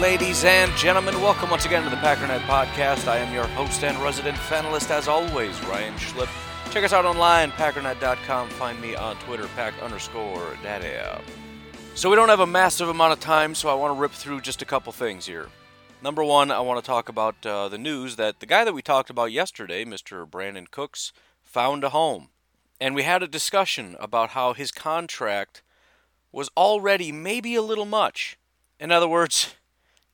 Ladies and gentlemen, welcome once again to the Packernet Podcast. I am your host and resident fanalist, as always, Ryan Schlip. Check us out online, packernet.com. Find me on Twitter, pack underscore daddy. So we don't have a massive amount of time, so I want to rip through just a couple things here. Number one, I want to talk about uh, the news that the guy that we talked about yesterday, Mr. Brandin Cooks, found a home. And we had a discussion about how his contract was already maybe a little much. In other words,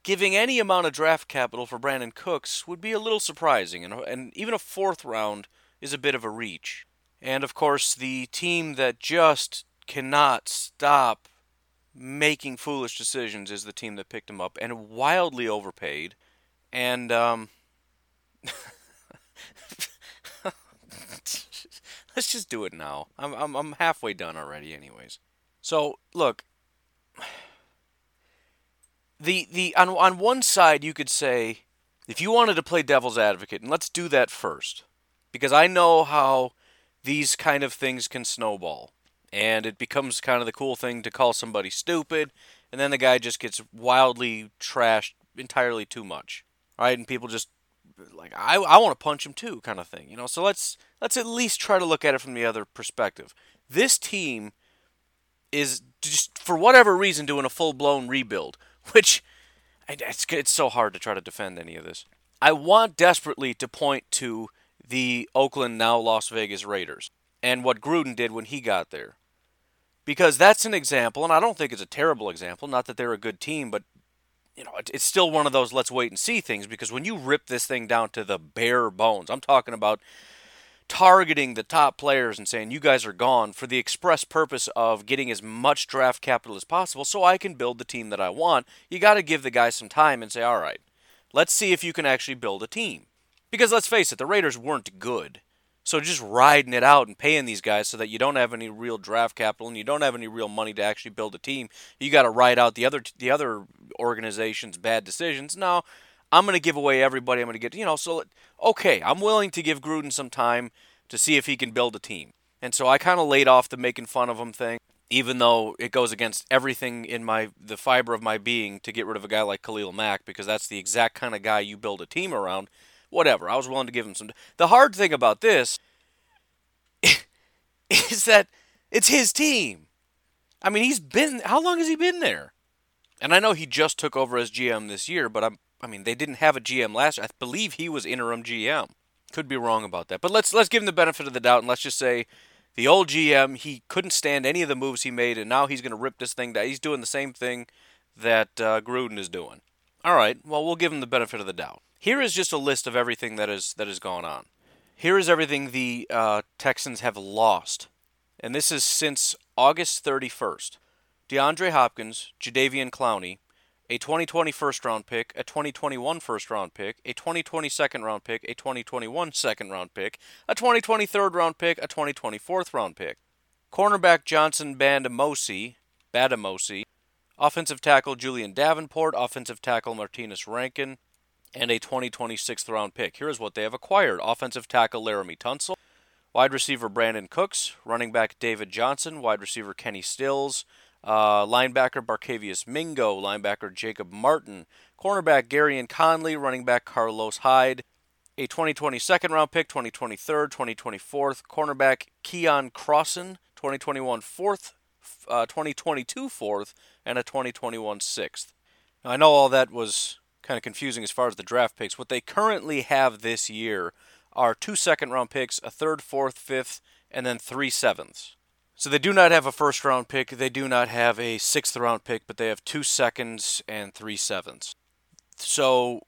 giving any amount of draft capital for Brandin Cooks would be a little surprising, and, and even a fourth round is a bit of a reach. And of course, the team that just cannot stop making foolish decisions is the team that picked him up and wildly overpaid. And um, let's just do it now. I'm, I'm I'm halfway done already, anyways. So look, the the on on one side you could say if you wanted to play devil's advocate and let's do that first because I know how these kind of things can snowball and it becomes kind of the cool thing to call somebody stupid and then the guy just gets wildly trashed entirely too much right? And people just like I, I want to punch him too kind of thing you know? So let's let's at least try to look at it from the other perspective. This team is just for whatever reason doing a full-blown rebuild which it's, it's so hard to try to defend any of this. I want desperately to point to the oakland now las vegas raiders and what gruden did when he got there. Because that's an example and i don't think it's a terrible example not that they're a good team but you know, it- it's still one of those let's wait and see things because when you rip this thing down to the bare bones, I'm talking about targeting the top players and saying you guys are gone for the express purpose of getting as much draft capital as possible so I can build the team that I want. You got to give the guys some time and say, "All right, let's see if you can actually build a team." Because let's face it, the Raiders weren't good. So just riding it out and paying these guys so that you don't have any real draft capital and you don't have any real money to actually build a team, you got to ride out the other the other organizations' bad decisions. No, I'm going to give away everybody. I'm going to get you know. So okay, I'm willing to give Gruden some time to see if he can build a team. And so I kind of laid off the making fun of him thing, even though it goes against everything in my the fiber of my being to get rid of a guy like Khalil Mack because that's the exact kind of guy you build a team around. Whatever. I was willing to give him some. The hard thing about this is that it's his team. I mean, he's been. How long has he been there? And I know he just took over as GM this year, but I'm. I mean, they didn't have a GM last year. I believe he was interim GM. Could be wrong about that, but let's let's give him the benefit of the doubt and let's just say the old GM he couldn't stand any of the moves he made, and now he's going to rip this thing down. He's doing the same thing that uh, Gruden is doing. All right, well we'll give him the benefit of the doubt. Here is just a list of everything that is that has gone on. Here is everything the uh, Texans have lost, and this is since August 31st. DeAndre Hopkins, Jadeveon Clowney, a 2020 first round pick, a 2021 first round pick, a 2020 second round pick, a 2021 second round pick, a 2020 third round pick, a 2020 fourth round pick. Cornerback Johnson Bandamosi, Bademosi, offensive tackle Julian Davenport, offensive tackle Martinez Rankin, and a 2020 sixth round pick. Here's what they have acquired offensive tackle Laremy Tunsil, wide receiver Brandin Cooks, running back David Johnson, wide receiver Kenny Stills, uh, linebacker Barkevious Mingo, linebacker Jacob Martin, cornerback Gareon Conley, running back Carlos Hyde, a 2020 second round pick, 2020 third, 2020 fourth, cornerback Keion Crossen, 2021 fourth, uh, 2022 fourth, and a 2021 sixth. Now, I know all that was kind of confusing as far as the draft picks. What they currently have this year are two second round picks, a third, fourth, fifth, and then three sevenths. So they do not have a first round pick. They do not have a sixth round pick, but they have two seconds and three sevenths. So,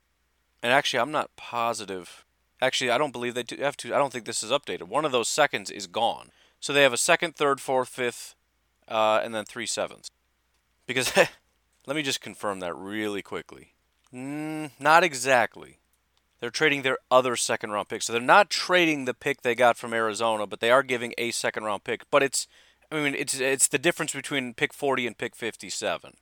and actually, I'm not positive. Actually, I don't believe they do have to. I don't think this is updated. One of those seconds is gone. So they have a second, third, fourth, fifth, uh, and then three sevenths. Because let me just confirm that really quickly. Mm, not exactly. They're trading their other second round pick. So they're not trading the pick they got from Arizona, but they are giving a second round pick. But it's I mean it's it's the difference between pick 40 and pick 57.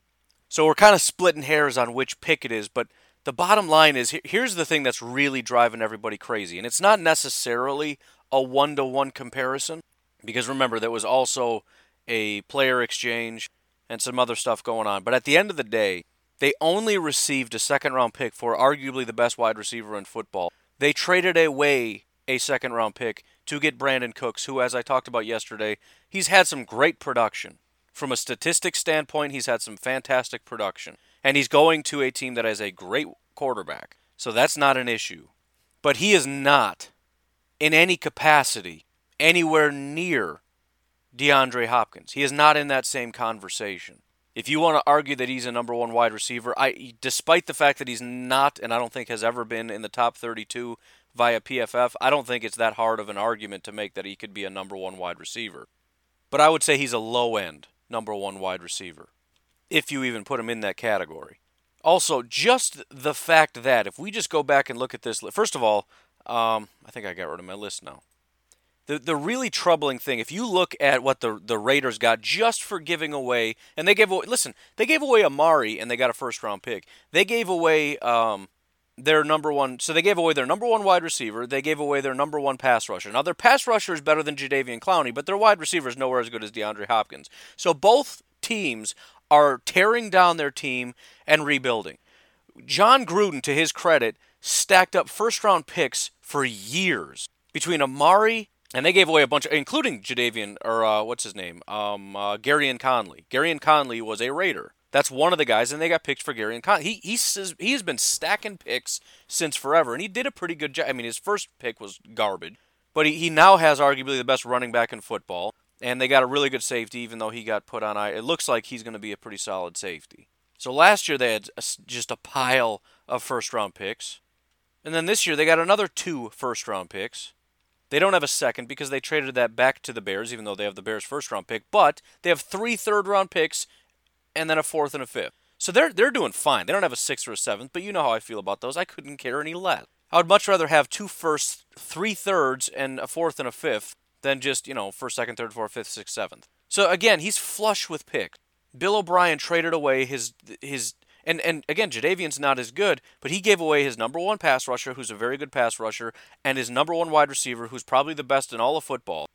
So we're kind of splitting hairs on which pick it is, but the bottom line is here's the thing that's really driving everybody crazy. And it's not necessarily a one-to-one comparison because remember there was also a player exchange and some other stuff going on. But at the end of the day, they only received a second round pick for arguably the best wide receiver in football. They traded away a second round pick to get Brandin Cooks, who, as I talked about yesterday, he's had some great production. From a statistics standpoint, he's had some fantastic production. And he's going to a team that has a great quarterback. So that's not an issue. But he is not, in any capacity, anywhere near DeAndre Hopkins. He is not in that same conversation. If you want to argue that he's a number one wide receiver, I despite the fact that he's not, and I don't think has ever been in the top 32 via PFF, I don't think it's that hard of an argument to make that he could be a number one wide receiver. But I would say he's a low end number one wide receiver, if you even put him in that category. Also, just the fact that if we just go back and look at this, first of all, um, I think I got rid of my list now the the really troubling thing, if you look at what the the Raiders got just for giving away, and they gave away, listen, they gave away Amari and they got a first round pick. They gave away um, their number one, so they gave away their number one wide receiver. They gave away their number one pass rusher. Now their pass rusher is better than Jadeveon Clowney, but their wide receiver is nowhere as good as DeAndre Hopkins. So both teams are tearing down their team and rebuilding. Jon Gruden, to his credit, stacked up first round picks for years between Amari and they gave away a bunch, of, including Jadeveon or uh, what's his name, um, uh, Gareon Conley. Gareon Conley was a Raider. That's one of the guys, and they got picked for Gareon Conley. He he says he has been stacking picks since forever, and he did a pretty good job. I mean, his first pick was garbage, but he, he now has arguably the best running back in football, and they got a really good safety, even though he got put on. I it looks like he's going to be a pretty solid safety. So last year they had a, just a pile of first round picks, and then this year they got another two first round picks. They don't have a second because they traded that back to the Bears, even though they have the Bears' first round pick. But they have three third round picks and then a fourth and a fifth. So they're they're doing fine. They don't have a sixth or a seventh, but you know how I feel about those. I couldn't care any less. I would much rather have two firsts, three thirds, and a fourth and a fifth than just, you know, first, second, third, fourth, fifth, sixth, seventh. So again, he's flush with picks. Bill O'Brien traded away his his and and again, Jadeveon's not as good, but he gave away his number one pass rusher, who's a very good pass rusher, and his number one wide receiver, who's probably the best in all of football,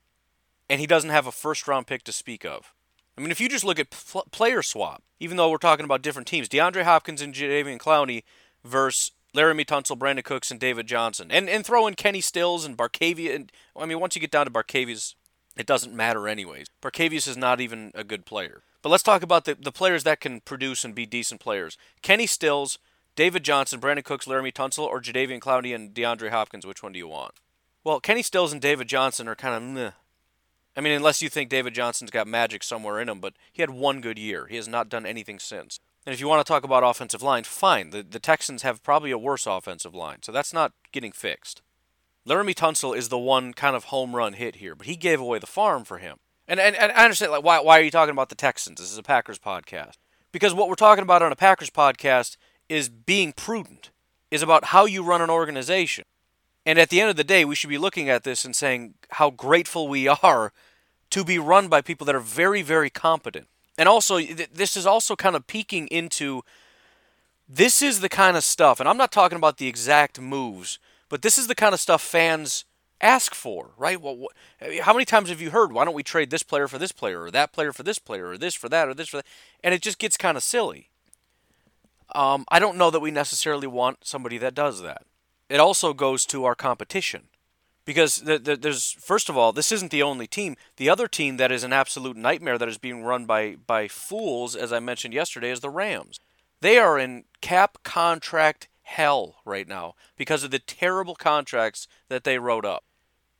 and he doesn't have a first round pick to speak of. I mean, if you just look at pl- player swap, even though we're talking about different teams, DeAndre Hopkins and Jadeveon Clowney versus Laremy Tunsil, Brandin Cooks, and David Johnson, and and throw in Kenny Stills and Barkevious. And I mean, once you get down to Barkevious, it doesn't matter anyways. Barkevious is not even a good player. But let's talk about the, the players that can produce and be decent players. Kenny Stills, David Johnson, Brandin Cooks, Laremy Tunsil, or Jadeveon Clowney and DeAndre Hopkins. Which one do you want? Well, Kenny Stills and David Johnson are kind of meh. I mean, unless you think David Johnson's got magic somewhere in him, but he had one good year. He has not done anything since. And if you want to talk about offensive line, fine. The, the Texans have probably a worse offensive line, so that's not getting fixed. Laremy Tunsil is the one kind of home run hit here, but he gave away the farm for him. And, and, and I understand, like, why, why are you talking about the Texans? This is a Packers podcast. Because what we're talking about on a Packers podcast is being prudent, is about how you run an organization. And at the end of the day, we should be looking at this and saying how grateful we are to be run by people that are very, very competent. And also, this is also kind of peeking into this is the kind of stuff, and I'm not talking about the exact moves, but this is the kind of stuff fans ask for, right? Well, what, how many times have you heard, why don't we trade this player for this player, or that player for this player, or this for that, or this for that? And it just gets kind of silly. Um, I don't know that we necessarily want somebody that does that. It also goes to our competition. Because there's, first of all, this isn't the only team. The other team that is an absolute nightmare that is being run by, by fools, as I mentioned yesterday, is the Rams. They are in cap contract hell right now because of the terrible contracts that they wrote up.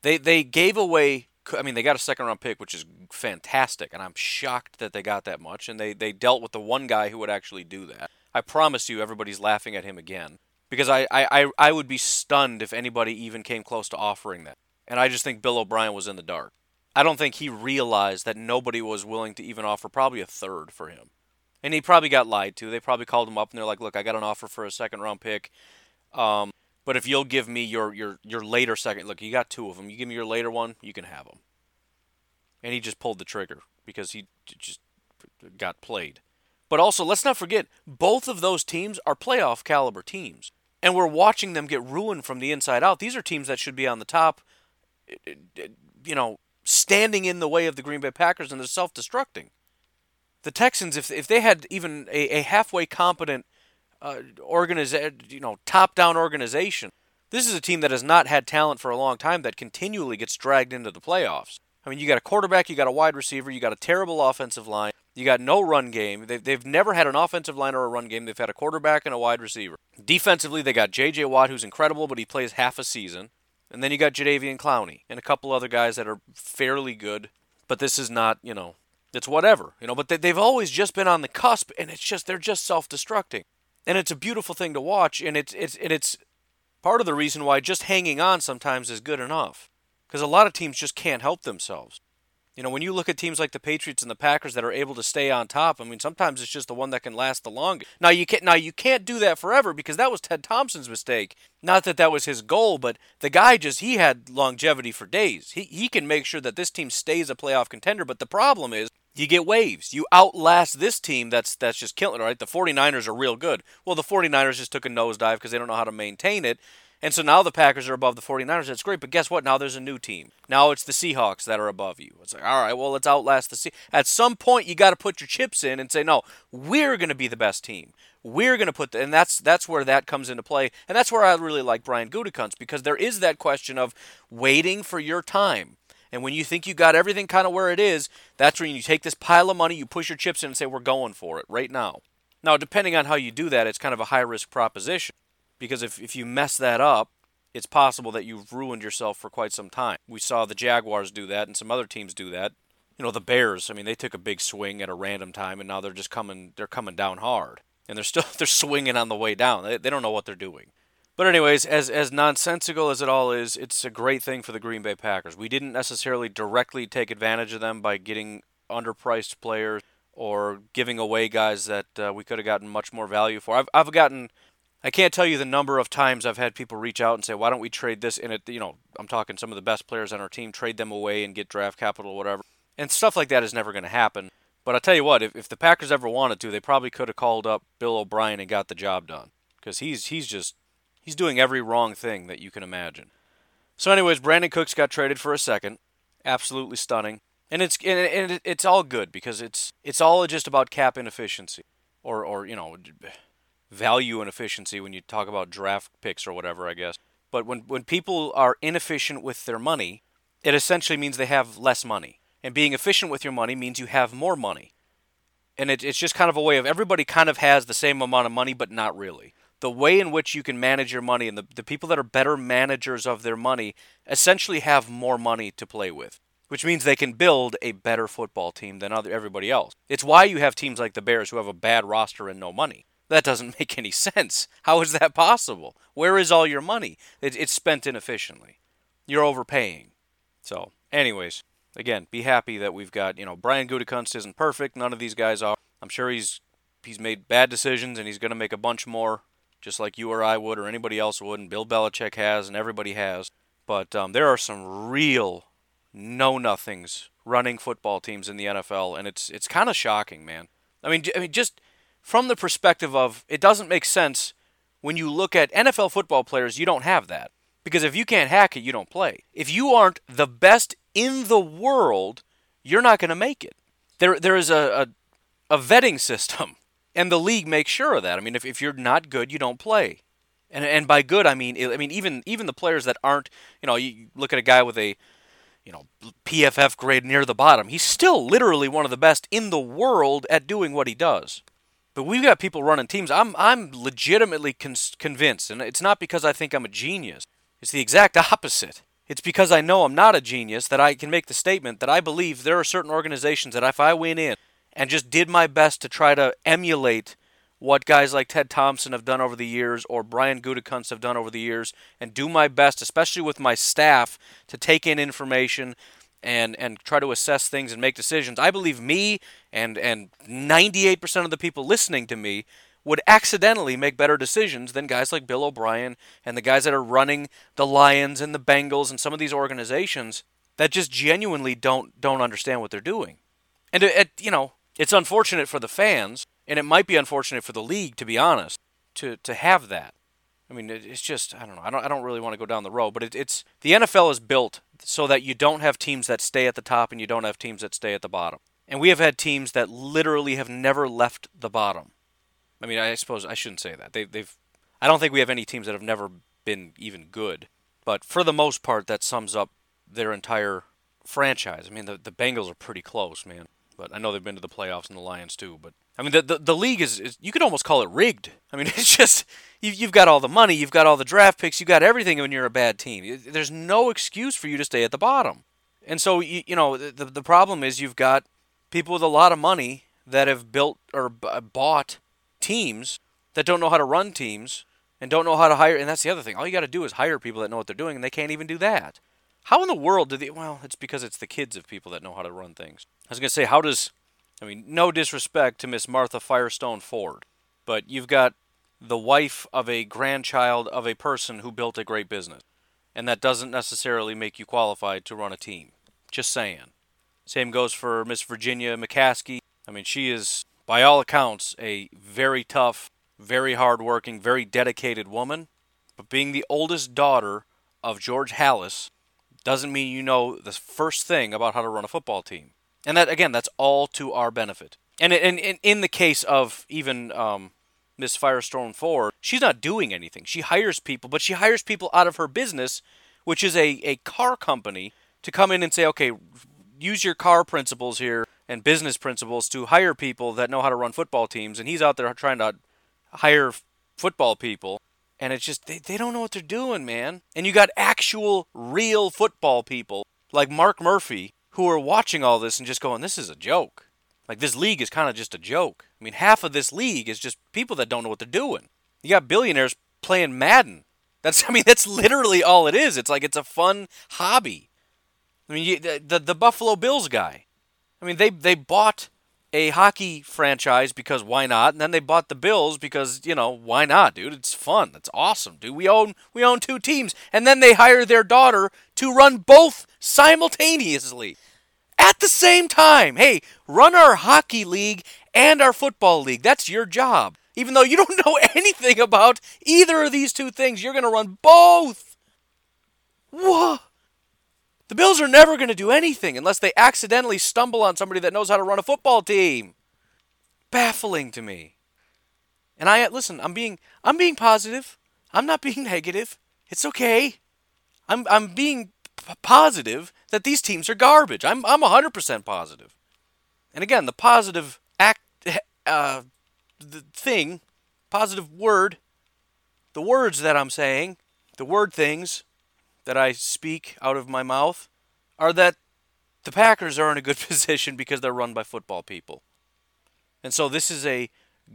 They they gave away I mean, they got a second round pick, which is fantastic, and I'm shocked that they got that much. And they, they dealt with the one guy who would actually do that. I promise you, everybody's laughing at him again because I, I, I, I would be stunned if anybody even came close to offering that. And I just think Bill O'Brien was in the dark. I don't think he realized that nobody was willing to even offer probably a third for him. And he probably got lied to. They probably called him up and they're like, "Look, I got an offer for a second round pick, um, but if you'll give me your your your later second, look, you got two of them. You give me your later one, you can have them." And he just pulled the trigger because he just got played. But also, let's not forget, both of those teams are playoff caliber teams, and we're watching them get ruined from the inside out. These are teams that should be on the top, eh, you know, standing in the way of the Green Bay Packers, and they're self-destructing the Texans, if if they had even a, a halfway competent uh, organiza- you know, top-down organization, this is a team that has not had talent for a long time that continually gets dragged into the playoffs. I mean, you got a quarterback, you got a wide receiver, you got a terrible offensive line, you got no run game. They've, they've never had an offensive line or a run game. They've had a quarterback and a wide receiver. Defensively, they got J.J. Watt, who's incredible, but he plays half a season. And then you got Jadeveon Clowney and a couple other guys that are fairly good. But this is not, you know, it's whatever, you know. But they, they've always just been on the cusp, and it's just they're just self-destructing, and it's a beautiful thing to watch, and it's it's and it's part of the reason why just hanging on sometimes is good enough, because a lot of teams just can't help themselves. You know, when you look at teams like the Patriots and the Packers that are able to stay on top, I mean, sometimes it's just the one that can last the longest. Now you can't now you can't do that forever because that was Ted Thompson's mistake. Not that that was his goal, but the guy just he had longevity for days. He he can make sure that this team stays a playoff contender, but the problem is you get waves. You outlast this team that's that's just killing it, right? The 49ers are real good. Well, the 49ers just took a nosedive because they don't know how to maintain it. And so now the Packers are above the 49ers. That's great. But guess what? Now there's a new team. Now it's the Seahawks that are above you. It's like, all right, well, let's outlast the Sea. At some point, you got to put your chips in and say, no, we're going to be the best team. We're going to put, the, and that's that's where that comes into play. And that's where I really like Brian Gutekunst because there is that question of waiting for your time. And when you think you got everything kind of where it is, that's when you take this pile of money, you push your chips in and say, we're going for it right now. Now, depending on how you do that, it's kind of a high risk proposition because if, if you mess that up, it's possible that you've ruined yourself for quite some time. We saw the Jaguars do that and some other teams do that. You know, the Bears, I mean, they took a big swing at a random time and now they're just coming they're coming down hard. And they're still they're swinging on the way down. They, they don't know what they're doing. But anyways, as as nonsensical as it all is, it's a great thing for the Green Bay Packers. We didn't necessarily directly take advantage of them by getting underpriced players or giving away guys that uh, we could have gotten much more value for. I've I've gotten I can't tell you the number of times I've had people reach out and say, "Why don't we trade this?" In it, you know, I'm talking some of the best players on our team, trade them away and get draft capital, or whatever. And stuff like that is never going to happen. But I tell you what, if, if the Packers ever wanted to, they probably could have called up Bill O'Brien and got the job done because he's he's just he's doing every wrong thing that you can imagine. So, anyways, Brandin Cooks got traded for a second, absolutely stunning, and it's and, it's all good because it's it's all just about cap inefficiency, or or you know value and efficiency when you talk about draft picks or whatever, I guess. But when when people are inefficient with their money, it essentially means they have less money. And being efficient with your money means you have more money. And it, it's just kind of a way of everybody kind of has the same amount of money, but not really. The way in which you can manage your money and the, the people that are better managers of their money essentially have more money to play with, which means they can build a better football team than other, everybody else. It's why you have teams like the Bears who have a bad roster and no money. That doesn't make any sense. How is that possible? Where is all your money? It, it's spent inefficiently. You're overpaying. So, anyways, again, be happy that we've got, you know, Brian Gutekunst isn't perfect. None of these guys are. I'm sure he's he's made bad decisions and he's going to make a bunch more, just like you or I would or anybody else would, and Bill Belichick has and everybody has. But um, there are some real know nothings running football teams in the NFL, and it's it's kind of shocking, man. I mean, I mean, just from the perspective of it doesn't make sense when you look at NFL football players. You don't have that because if you can't hack it, you don't play. If you aren't the best in the world, you're not going to make it. There, there is a, a, a vetting system, and the league makes sure of that. I mean, if, if you're not good, you don't play. And, and by good, I mean, I mean even even the players that aren't, you know, you look at a guy with a, you know, PFF grade near the bottom. He's still literally one of the best in the world at doing what he does. But we've got people running teams. I'm I'm legitimately con- convinced, and it's not because I think I'm a genius. It's the exact opposite. It's because I know I'm not a genius that I can make the statement that I believe there are certain organizations that if I went in and just did my best to try to emulate what guys like Ted Thompson have done over the years or Brian Gutekunst have done over the years and do my best, especially with my staff, to take in information and and try to assess things and make decisions. I believe me and and 98% of the people listening to me would accidentally make better decisions than guys like Bill O'Brien and the guys that are running the Lions and the Bengals and some of these organizations that just genuinely don't don't understand what they're doing. And uh, it, it, you know, it's unfortunate for the fans and it might be unfortunate for the league, to be honest, to to have that. I mean, it's just I don't know. I don't I don't really want to go down the road, but it, it's the NFL is built so that you don't have teams that stay at the top and you don't have teams that stay at the bottom. And we have had teams that literally have never left the bottom. I mean, I suppose I shouldn't say that. They, they've. I don't think we have any teams that have never been even good. But for the most part, that sums up their entire franchise. I mean, the the Bengals are pretty close, man. But I know they've been to the playoffs and the Lions too. But I mean, the, the, the league is, is, you could almost call it rigged. I mean, it's just, you, you've got all the money, you've got all the draft picks, you've got everything when you're a bad team. There's no excuse for you to stay at the bottom. And so, you, you know, the, the problem is you've got people with a lot of money that have built or b- uh, bought teams that don't know how to run teams and don't know how to hire. And that's the other thing. All you got to do is hire people that know what they're doing, and they can't even do that. How in the world do they? Well, it's because it's the kids of people that know how to run things. I was going to say, how does I mean, no disrespect to Miss Martha Firestone Ford, but you've got the wife of a grandchild of a person who built a great business. And that doesn't necessarily make you qualified to run a team. Just saying. Same goes for Miss Virginia McCaskey. I mean, she is, by all accounts, a very tough, very hardworking, very dedicated woman. But being the oldest daughter of George Halas doesn't mean you know the first thing about how to run a football team. And that again, that's all to our benefit. And in in, in the case of even um, Miss Firestone Ford, she's not doing anything. She hires people, but she hires people out of her business, which is a, a car company, to come in and say, okay, use your car principles here and business principles to hire people that know how to run football teams. And he's out there trying to hire football people. And it's just, they, they don't know what they're doing, man. And you got actual, real football people like Mark Murphy who are watching all this and just going, this is a joke. Like, this league is kind of just a joke. I mean, half of this league is just people that don't know what they're doing. You got billionaires playing Madden. That's, I mean, that's literally all it is. It's like it's a fun hobby. I mean, you, the, the, the Buffalo Bills guy. I mean, they, they bought a hockey franchise because why not? And then they bought the Bills because, you know, why not, dude? It's fun. That's awesome, dude. We own we own two teams. And then they hire their daughter to run both simultaneously at the same time. Hey, run our hockey league and our football league. That's your job. Even though you don't know anything about either of these two things, you're going to run both. What? The Bills are never going to do anything unless they accidentally stumble on somebody that knows how to run a football team. Baffling to me. And I listen, I'm being I'm being positive. I'm not being negative. It's okay. I'm I'm being p- positive that these teams are garbage. I'm I'm 100% positive. And again, the positive act uh the thing, positive word, the words that I'm saying, the word things that I speak out of my mouth are that the Packers are in a good position because they're run by football people. And so this is a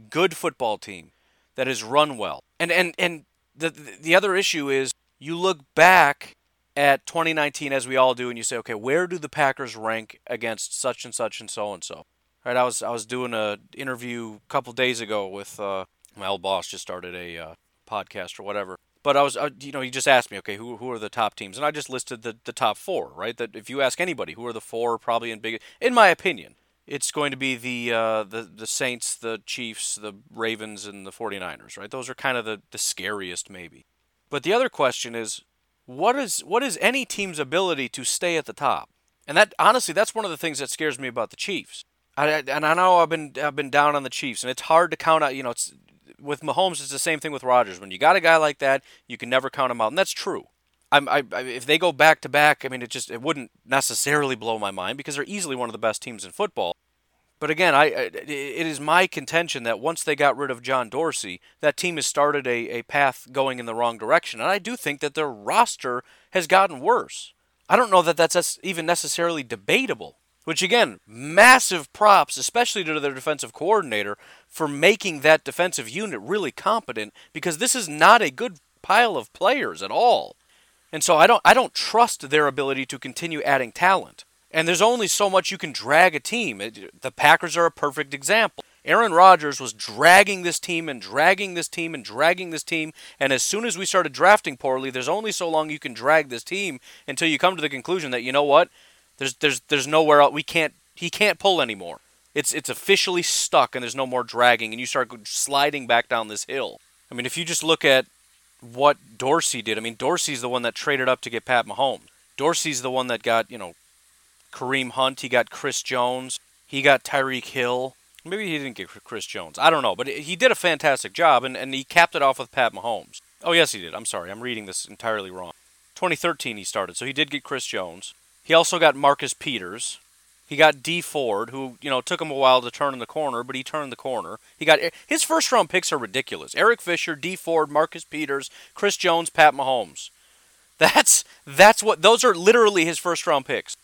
good football team that is run well. And and and the the other issue is you look back at 2019 as we all do and you say, "Okay, where do the Packers rank against such and such and so and so?" Right? I was I was doing a interview a couple days ago with uh, my old boss just started a uh, podcast or whatever but I was, uh, you know, he just asked me, okay, who, who are the top teams? And I just listed the, the top four, right? That if you ask anybody, who are the four probably in big, in my opinion, it's going to be the, uh, the, the Saints, the Chiefs, the Ravens, and the 49ers, right? Those are kind of the, the scariest, maybe. But the other question is, what is what is any team's ability to stay at the top? And that honestly, that's one of the things that scares me about the Chiefs. I, and I know I've been I've been down on the Chiefs, and it's hard to count out. You know, it's with Mahomes, it's the same thing with Rodgers. When you got a guy like that, you can never count him out, and that's true. I'm, I, if they go back to back, I mean, it just it wouldn't necessarily blow my mind because they're easily one of the best teams in football. But again, I it is my contention that once they got rid of John Dorsey, that team has started a, a path going in the wrong direction. And I do think that their roster has gotten worse. I don't know that that's even necessarily debatable. Which again, massive props, especially to their defensive coordinator, for making that defensive unit really competent because this is not a good pile of players at all. And so I don't I don't trust their ability to continue adding talent. And there's only so much you can drag a team. The Packers are a perfect example. Aaron Rodgers was dragging this team and dragging this team and dragging this team. And as soon as we started drafting poorly, there's only so long you can drag this team until you come to the conclusion that you know what, there's there's there's nowhere else we can't he can't pull anymore. It's it's officially stuck and there's no more dragging and you start sliding back down this hill. I mean, if you just look at what Dorsey did, I mean, Dorsey's the one that traded up to get Pat Mahomes. Dorsey's the one that got you know Kareem Hunt. He got Chris Jones. He got Tyreek Hill. Maybe he didn't get Chris Jones. I don't know. But he did a fantastic job, and, and he capped it off with Pat Mahomes. Oh, yes, he did. I'm sorry. I'm reading this entirely wrong. 2013 he started, so he did get Chris Jones. He also got Marcus Peters. He got Dee Ford, who you know took him a while to turn in the corner, but he turned the corner. He got his first round picks are ridiculous. Eric Fisher, Dee Ford, Marcus Peters, Chris Jones, Pat Mahomes. That's that's what those are literally his first round picks.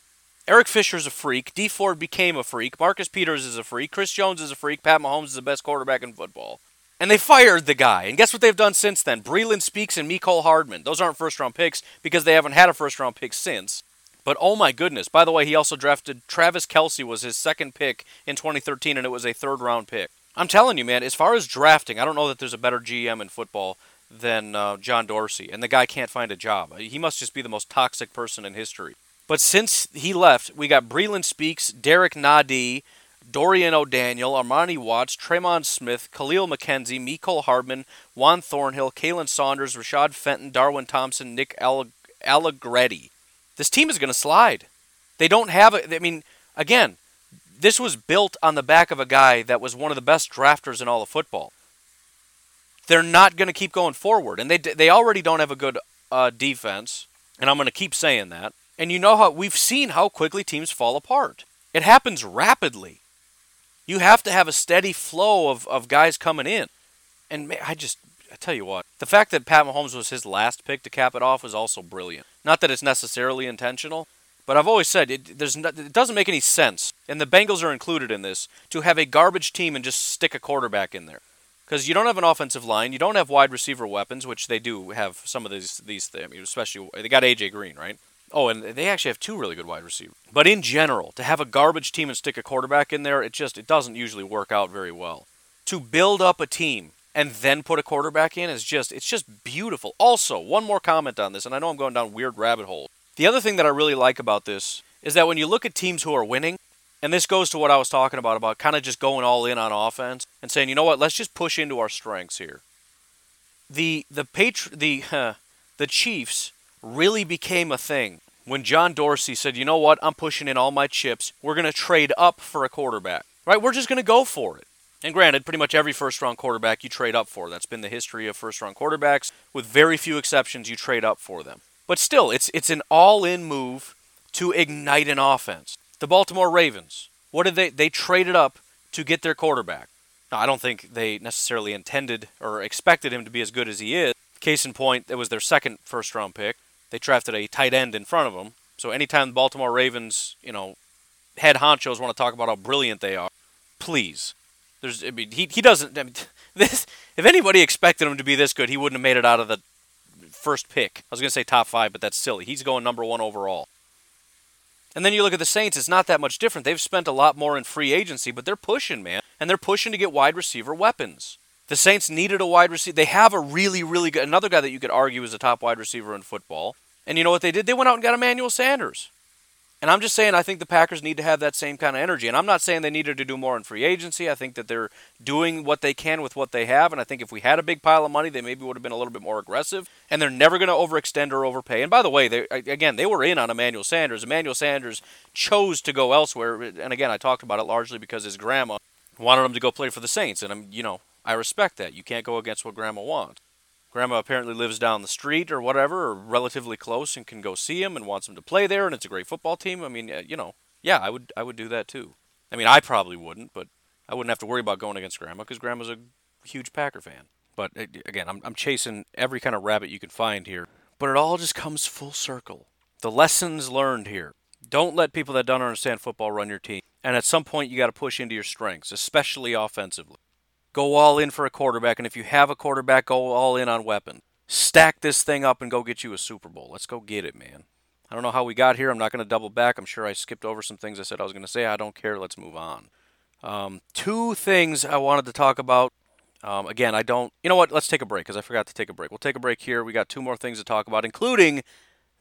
Eric Fisher's a freak. Dee Ford became a freak. Marcus Peters is a freak. Chris Jones is a freak. Pat Mahomes is the best quarterback in football. And they fired the guy. And guess what they've done since then? Breeland Speaks and Mecole Hardman. Those aren't first round picks because they haven't had a first round pick since. But oh my goodness. By the way, he also drafted Travis Kelce was his second pick in 2013 and it was a third round pick. I'm telling you, man, as far as drafting, I don't know that there's a better GM in football than uh, John Dorsey. And the guy can't find a job. He must just be the most toxic person in history. But since he left, we got Breeland Speaks, Derrick Nnadi, Dorian O'Daniel, Armani Watts, Tremon Smith, Kahlil McKenzie, Mecole Hardman, Juan Thornhill, Khalen Saunders, Rashad Fenton, Darwin Thompson, Nick Allegretti. This team is going to slide. They don't have a. I mean, again, this was built on the back of a guy that was one of the best drafters in all of football. They're not going to keep going forward, and they they already don't have a good uh, defense, and I'm going to keep saying that. And you know how we've seen how quickly teams fall apart. It happens rapidly. You have to have a steady flow of, of guys coming in. And I just, I tell you what, the fact that Pat Mahomes was his last pick to cap it off was also brilliant. Not that it's necessarily intentional, but I've always said it, there's no, it doesn't make any sense, and the Bengals are included in this, to have a garbage team and just stick a quarterback in there. Because you don't have an offensive line, you don't have wide receiver weapons, which they do have some of these these things. I mean, especially they got AJ Green, right? Oh, and they actually have two really good wide receivers. But in general, to have a garbage team and stick a quarterback in there, it just it doesn't usually work out very well. To build up a team and then put a quarterback in is just it's just beautiful. Also, one more comment on this, and I know I'm going down weird rabbit hole. The other thing that I really like about this is that when you look at teams who are winning, and this goes to what I was talking about about kind of just going all in on offense and saying, you know what, let's just push into our strengths here. The the patri- the uh, the Chiefs really became a thing when John Dorsey said, you know what, I'm pushing in all my chips. We're going to trade up for a quarterback. Right? We're just going to go for it. And granted, pretty much every first round quarterback you trade up for. That's been the history of first round quarterbacks. With very few exceptions, you trade up for them. But still, it's, it's an all in move to ignite an offense. The Baltimore Ravens, what did they? They traded up to get their quarterback. Now, I don't think they necessarily intended or expected him to be as good as he is. Case in point, it was their second first round pick they drafted a tight end in front of him. So anytime the Baltimore Ravens, you know, head honchos want to talk about how brilliant they are, please. There's, I mean, he, he doesn't. I mean, this, if anybody expected him to be this good, he wouldn't have made it out of the first pick. I was going to say top five, but that's silly. He's going number one overall. And then you look at the Saints, it's not that much different. They've spent a lot more in free agency, but they're pushing, man. And they're pushing to get wide receiver weapons. The Saints needed a wide receiver. They have a really, really good, another guy that you could argue is a top wide receiver in football. And you know what they did? They went out and got Emmanuel Sanders. And I'm just saying, I think the Packers need to have that same kind of energy. And I'm not saying they needed to do more in free agency. I think that they're doing what they can with what they have. And I think if we had a big pile of money, they maybe would have been a little bit more aggressive. And they're never going to overextend or overpay. And by the way, they again, they were in on Emmanuel Sanders. Emmanuel Sanders chose to go elsewhere. And again, I talked about it largely because his grandma wanted him to go play for the Saints. And I'm, you know, I respect that. You can't go against what grandma wants. Grandma apparently lives down the street or whatever, or relatively close, and can go see him and wants him to play there, and it's a great football team. I mean, you know, yeah, I would I would do that too. I mean, I probably wouldn't, but I wouldn't have to worry about going against Grandma because Grandma's a huge Packer fan. But uh, again, I'm, I'm chasing every kind of rabbit you can find here. But it all just comes full circle. The lessons learned here. Don't let people that don't understand football run your team. And at some point, you got to push into your strengths, especially offensively. Go all in for a quarterback, and if you have a quarterback, go all in on weapon. Stack this thing up and go get you a Super Bowl. Let's go get it, man. I don't know how we got here. I'm not going to double back. I'm sure I skipped over some things I said I was going to say. I don't care. Let's move on. Um, two things I wanted to talk about. Um, again, I don't. You know what? Let's take a break because I forgot to take a break. We'll take a break here. We got two more things to talk about, including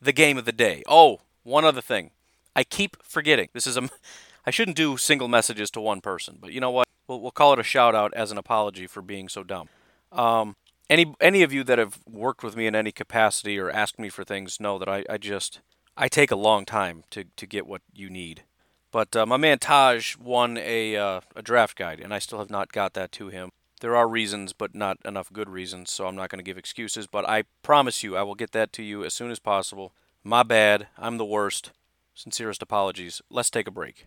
the game of the day. Oh, one other thing. I keep forgetting. This is a. I shouldn't do single messages to one person, but you know what? We'll, we'll call it a shout out as an apology for being so dumb. Um, any any of you that have worked with me in any capacity or asked me for things know that I, I just I take a long time to, to get what you need. But uh, my man Taj won a uh, a draft guide, and I still have not got that to him. There are reasons, but not enough good reasons, so I'm not going to give excuses. But I promise you, I will get that to you as soon as possible. My bad. I'm the worst. Sincerest apologies. Let's take a break.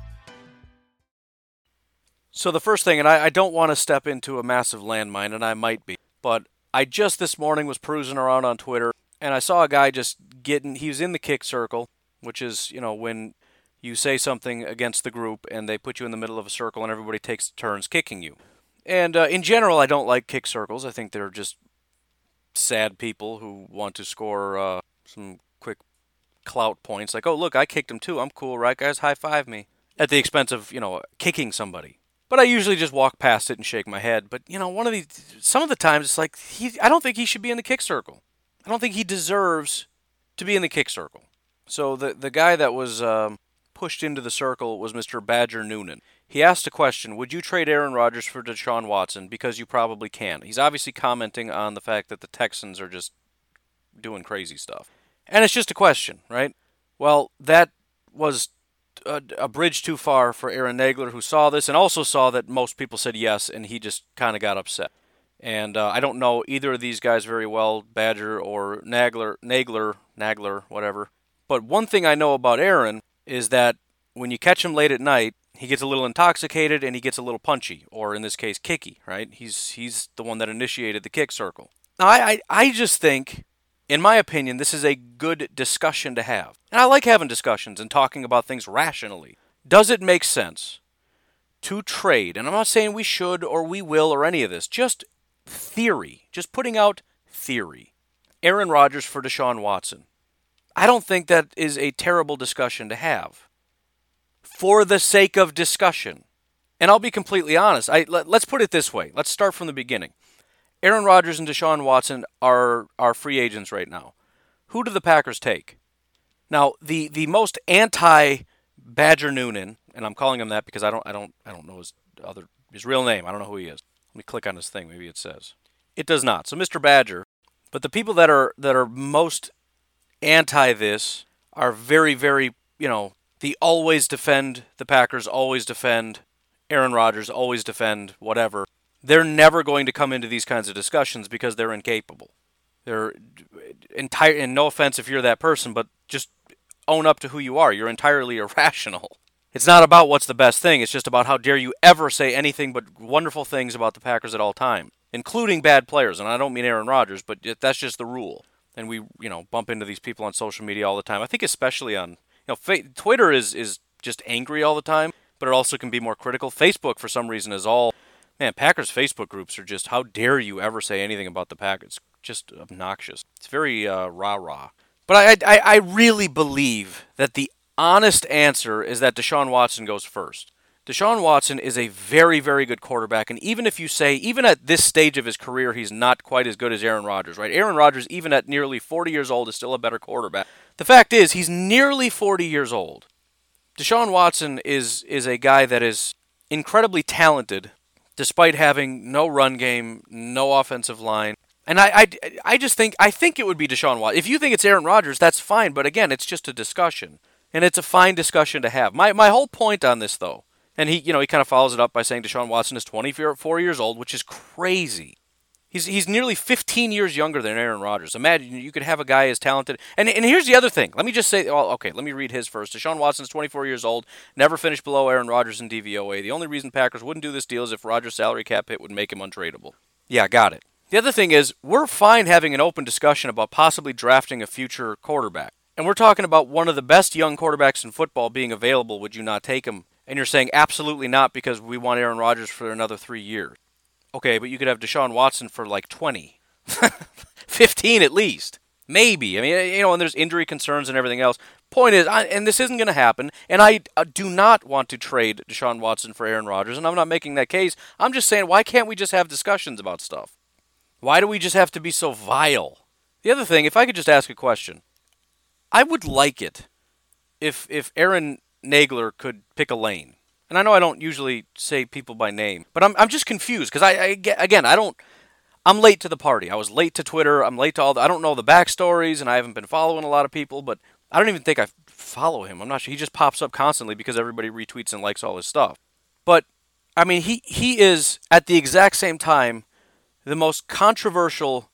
So the first thing, and I, I don't want to step into a massive landmine, and I might be, but I just this morning was perusing around on Twitter, and I saw a guy just getting. He was in the kick circle, which is you know when you say something against the group and they put you in the middle of a circle and everybody takes turns kicking you. And uh, in general, I don't like kick circles. I think they're just sad people who want to score uh, some quick clout points. Like, oh look, I kicked him too. I'm cool, right, guys? High five me at the expense of you know kicking somebody. But I usually just walk past it and shake my head. But you know, one of the some of the times it's like he, I don't think he should be in the kick circle. I don't think he deserves to be in the kick circle. So the the guy that was um, pushed into the circle was Mr. Badger Noonan. He asked a question: Would you trade Aaron Rodgers for Deshaun Watson? Because you probably can. He's obviously commenting on the fact that the Texans are just doing crazy stuff, and it's just a question, right? Well, that was a, a bridge too far for Aaron Nagler, who saw this and also saw that most people said yes, and he just kind of got upset. And uh, I don't know either of these guys very well, Badger or Nagler, Nagler, Nagler, whatever. But one thing I know about Aaron is that when you catch him late at night, he gets a little intoxicated and he gets a little punchy, or in this case, kicky. Right? He's he's the one that initiated the kick circle. Now, I I, I just think in my opinion, this is a good discussion to have. And I like having discussions and talking about things rationally. Does it make sense to trade? And I'm not saying we should or we will or any of this, just theory, just putting out theory. Aaron Rodgers for Deshaun Watson. I don't think that is a terrible discussion to have. For the sake of discussion. And I'll be completely honest. I let, us put it this way. Let's start from the beginning. Aaron Rodgers and Deshaun Watson are are free agents right now. Who do the Packers take? Now, the the most anti Badger Noonan, and I'm calling him that because I don't I don't I don't know his other his real name. I don't know who he is. Let me click on his thing. Maybe it says. It does not. So Mr. Badger, but the people that are that are most anti this are very very, you know, the always defend the Packers, always defend Aaron Rodgers, always defend whatever. They're never going to come into these kinds of discussions because they're incapable. They're entire and no offense if you're that person, but just own up to who you are. You're entirely irrational. It's not about what's the best thing. It's just about how dare you ever say anything but wonderful things about the Packers at all time, including bad players. And I don't mean Aaron Rodgers, but that's just the rule. And we, you know, bump into these people on social media all the time. I think especially on, you know, fa- Twitter is is just angry all the time, but it also can be more critical. Facebook, for some reason, is all man. Packers Facebook groups are just how dare you ever say anything about the Packers? Just obnoxious. It's very uh, rah rah. But I, I, I really believe that the honest answer is that Deshaun Watson goes first. Deshaun Watson is a very, very good quarterback. And even if you say, even at this stage of his career, he's not quite as good as Aaron Rodgers, right? Aaron Rodgers, even at nearly 40 years old, is still a better quarterback. The fact is, he's nearly 40 years old. Deshaun Watson is, is a guy that is incredibly talented, despite having no run game, no offensive line. And I, I, I just think I think it would be Deshaun Watson. If you think it's Aaron Rodgers, that's fine. But again, it's just a discussion and it's a fine discussion to have. My my whole point on this though, and he you know he kind of follows it up by saying Deshaun Watson is 24 years old, which is crazy. He's he's nearly 15 years younger than Aaron Rodgers. Imagine you could have a guy as talented. And and here's the other thing. Let me just say, well, okay, let me read his first. Deshaun Watson is 24 years old, never finished below Aaron Rodgers in DVOA. The only reason Packers wouldn't do this deal is if Rodgers' salary cap hit would make him untradeable. Yeah, got it. The other thing is, we're fine having an open discussion about possibly drafting a future quarterback. And we're talking about one of the best young quarterbacks in football being available. Would you not take him? And you're saying absolutely not because we want Aaron Rodgers for another three years. Okay, but you could have Deshaun Watson for like 20, 15 at least. Maybe. I mean, you know, and there's injury concerns and everything else. Point is, I, and this isn't going to happen, and I uh, do not want to trade Deshaun Watson for Aaron Rodgers, and I'm not making that case. I'm just saying, why can't we just have discussions about stuff? Why do we just have to be so vile? The other thing, if I could just ask a question, I would like it if if Aaron Nagler could pick a lane. And I know I don't usually say people by name, but I'm I'm just confused because I, I again I don't I'm late to the party. I was late to Twitter. I'm late to all the I don't know the backstories and I haven't been following a lot of people, but I don't even think I follow him. I'm not sure. He just pops up constantly because everybody retweets and likes all his stuff. But I mean, he he is at the exact same time the most controversial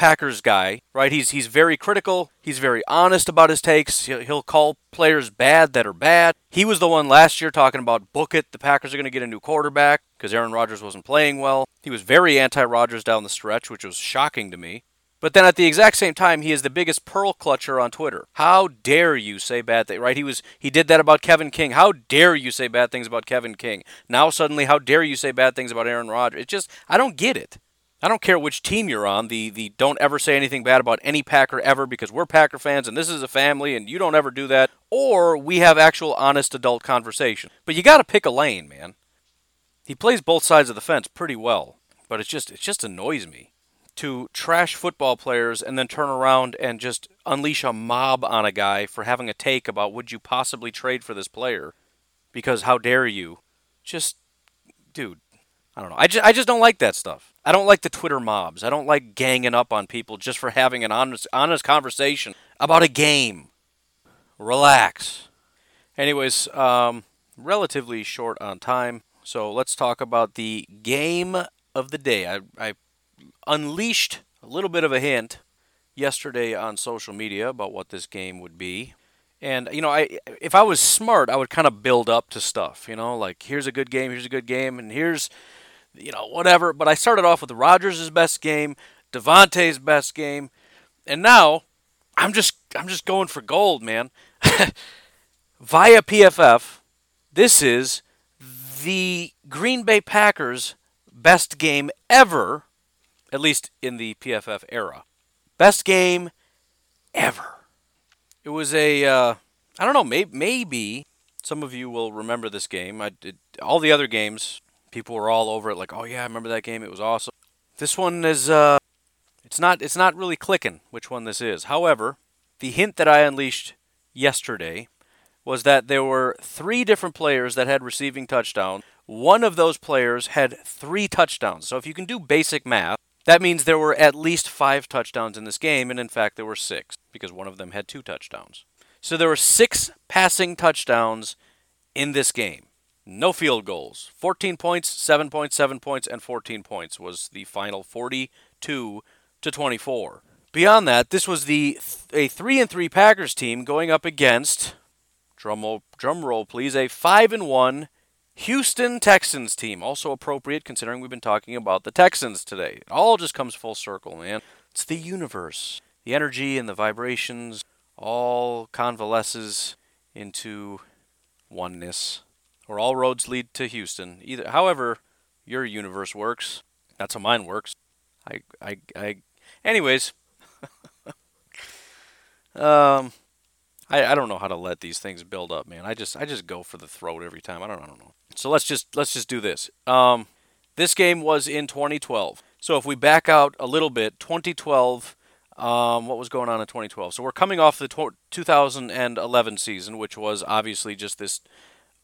Packers guy, right? He's he's very critical. He's very honest about his takes. He'll, he'll call players bad that are bad. He was the one last year talking about book it. The Packers are going to get a new quarterback because Aaron Rodgers wasn't playing well. He was very anti-Rodgers down the stretch, which was shocking to me. But then at the exact same time, he is the biggest pearl clutcher on Twitter. How dare you say bad things? Right? He was he did that about Kevin King. How dare you say bad things about Kevin King? Now suddenly, how dare you say bad things about Aaron Rodgers? It's just I don't get it. I don't care which team you're on. The the don't ever say anything bad about any Packer ever because we're Packer fans and this is a family and you don't ever do that. Or we have actual honest adult conversation. But you got to pick a lane, man. He plays both sides of the fence pretty well, but it's just it just annoys me to trash football players and then turn around and just unleash a mob on a guy for having a take about would you possibly trade for this player because how dare you? Just dude, I don't know. I just I just don't like that stuff. I don't like the Twitter mobs. I don't like ganging up on people just for having an honest, honest conversation about a game. Relax. Anyways, um, relatively short on time, so let's talk about the game of the day. I, I unleashed a little bit of a hint yesterday on social media about what this game would be. And you know, I if I was smart, I would kind of build up to stuff. You know, like here's a good game, here's a good game, and here's you know, whatever. But I started off with Rodgers' best game, Davante's best game, and now I'm just I'm just going for gold, man. Via PFF, this is the Green Bay Packers' best game ever, at least in the PFF era. Best game ever. It was a uh, I don't know, maybe, maybe Some of you will remember this game. I did all the other games. People were all over it, like, "Oh yeah, I remember that game. It was awesome." This one is, uh, it's not, it's not really clicking which one this is. However, the hint that I unleashed yesterday was that there were three different players that had receiving touchdowns. One of those players had three touchdowns. So if you can do basic math, that means there were at least five touchdowns in this game, and in fact, there were six because one of them had two touchdowns. So there were six passing touchdowns in this game. No field goals. 14 points, 7 points, 7 points, and 14 points was the final 42 to 24. Beyond that, this was the a 3 and 3 Packers team going up against drum roll, drum roll please, a 5 and 1 Houston Texans team. Also appropriate considering we've been talking about the Texans today. It all just comes full circle, man. It's the universe. The energy and the vibrations all convalesces into oneness. Or all roads lead to Houston. Either however your universe works. That's how mine works. I I I anyways. um I, I don't know how to let these things build up, man. I just I just go for the throat every time. I don't I don't know. So let's just let's just do this. Um this game was in 2012. So if we back out a little bit, 2012 um, what was going on in 2012? So we're coming off the tw- 2011 season, which was obviously just this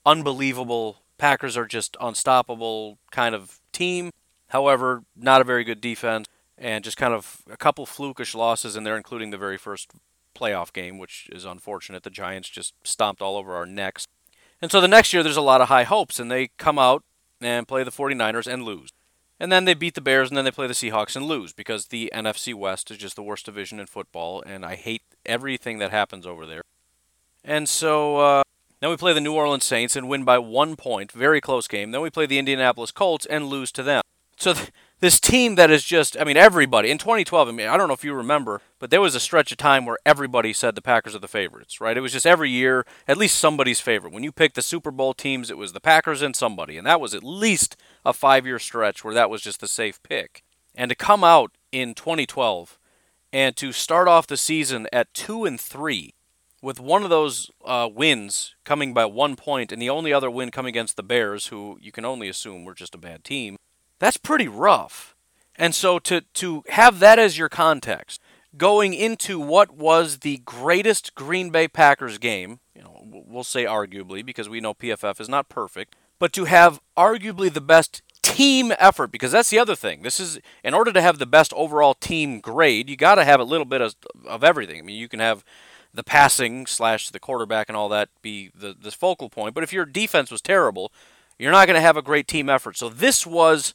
unbelievable. Packers are just unstoppable kind of team. However, not a very good defense, and just kind of a couple flukish losses in there, including the very first playoff game, which is unfortunate. The Giants just stomped all over our necks. And so the next year, there's a lot of high hopes, and they come out and play the 49ers and lose. And then they beat the Bears, and then they play the Seahawks and lose because the NFC West is just the worst division in football, and I hate everything that happens over there. And so uh, then we play the New Orleans Saints and win by one point, very close game. Then we play the Indianapolis Colts and lose to them. So th- this team that is just, I mean, everybody in 2012. I mean, I don't know if you remember, but there was a stretch of time where everybody said the Packers are the favorites, right? It was just every year, at least somebody's favorite. When you picked the Super Bowl teams, it was the Packers and somebody, and that was at least a five-year stretch where that was just the safe pick. And to come out in 2012 and to start off the season at two and three, with one of those uh, wins coming by one point, and the only other win coming against the Bears, who you can only assume were just a bad team that's pretty rough. And so to to have that as your context, going into what was the greatest Green Bay Packers game, you know, we'll say arguably because we know PFF is not perfect, but to have arguably the best team effort because that's the other thing. This is in order to have the best overall team grade, you got to have a little bit of, of everything. I mean, you can have the passing slash the quarterback and all that be the the focal point, but if your defense was terrible, you're not going to have a great team effort. So this was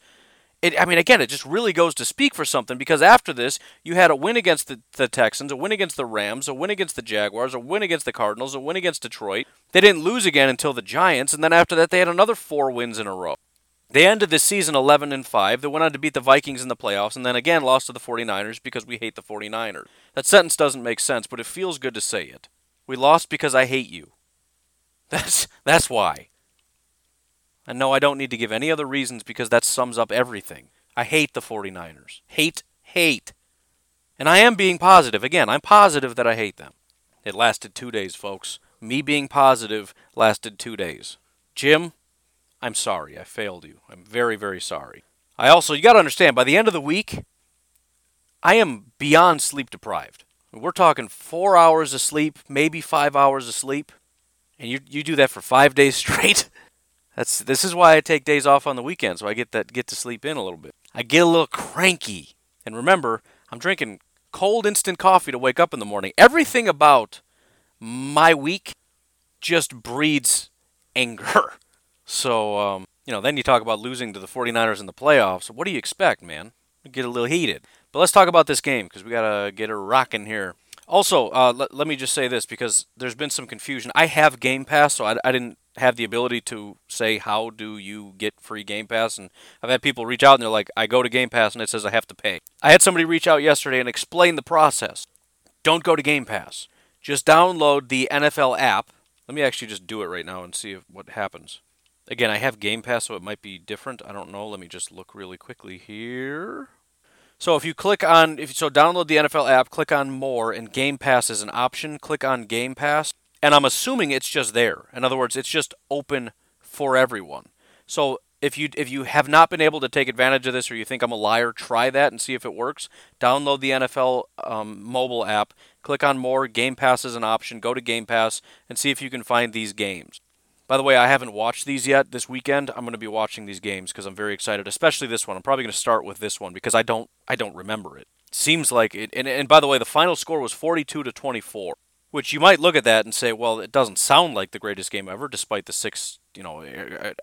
it, I mean, again, it just really goes to speak for something because after this, you had a win against the, the, Texans, a win against the Rams, a win against the Jaguars, a win against the Cardinals, a win against Detroit. They didn't lose again until the Giants, and then after that, they had another four wins in a row. They ended the season 11 and 5. They went on to beat the Vikings in the playoffs, and then again lost to the 49ers because we hate the 49ers. That sentence doesn't make sense, but it feels good to say it. We lost because I hate you. That's that's why. And no, I don't need to give any other reasons because that sums up everything. I hate the 49ers. Hate, hate. And I am being positive. Again, I'm positive that I hate them. It lasted two days, folks. Me being positive lasted two days. Jim, I'm sorry. I failed you. I'm very, very sorry. I also, you got to understand, by the end of the week, I am beyond sleep deprived. We're talking four hours of sleep, maybe five hours of sleep. And you, you do that for five days straight. That's this is why I take days off on the weekend, so I get that get to sleep in a little bit. I get a little cranky. And remember, I'm drinking cold instant coffee to wake up in the morning. Everything about my week just breeds anger. So, um, you know, then you talk about losing to the 49ers in the playoffs. What do you expect, man? Get a little heated. But let's talk about this game because we got to get her rocking here. Also, uh, let, let me just say this because there's been some confusion. I have Game Pass, so I, I didn't have the ability to say how do you get free Game Pass and I've had people reach out and they're like I go to Game Pass and it says I have to pay. I had somebody reach out yesterday and explain the process. Don't go to Game Pass. Just download the NFL app. Let me actually just do it right now and see if, what happens. Again, I have Game Pass so it might be different. I don't know. Let me just look really quickly here. So if you click on if you, so download the NFL app, click on more and Game Pass is an option. Click on Game Pass and I'm assuming it's just there. In other words, it's just open for everyone. So if you if you have not been able to take advantage of this or you think I'm a liar, try that and see if it works. Download the NFL um, mobile app, click on more. Game Pass is an option. Go to Game Pass and see if you can find these games. By the way, I haven't watched these yet this weekend. I'm going to be watching these games because I'm very excited, especially this one. I'm probably going to start with this one because I don't I don't remember it. Seems like it. And, and by the way, the final score was 42 to 24, which you might look at that and say, well, it doesn't sound like the greatest game ever, despite the six you know,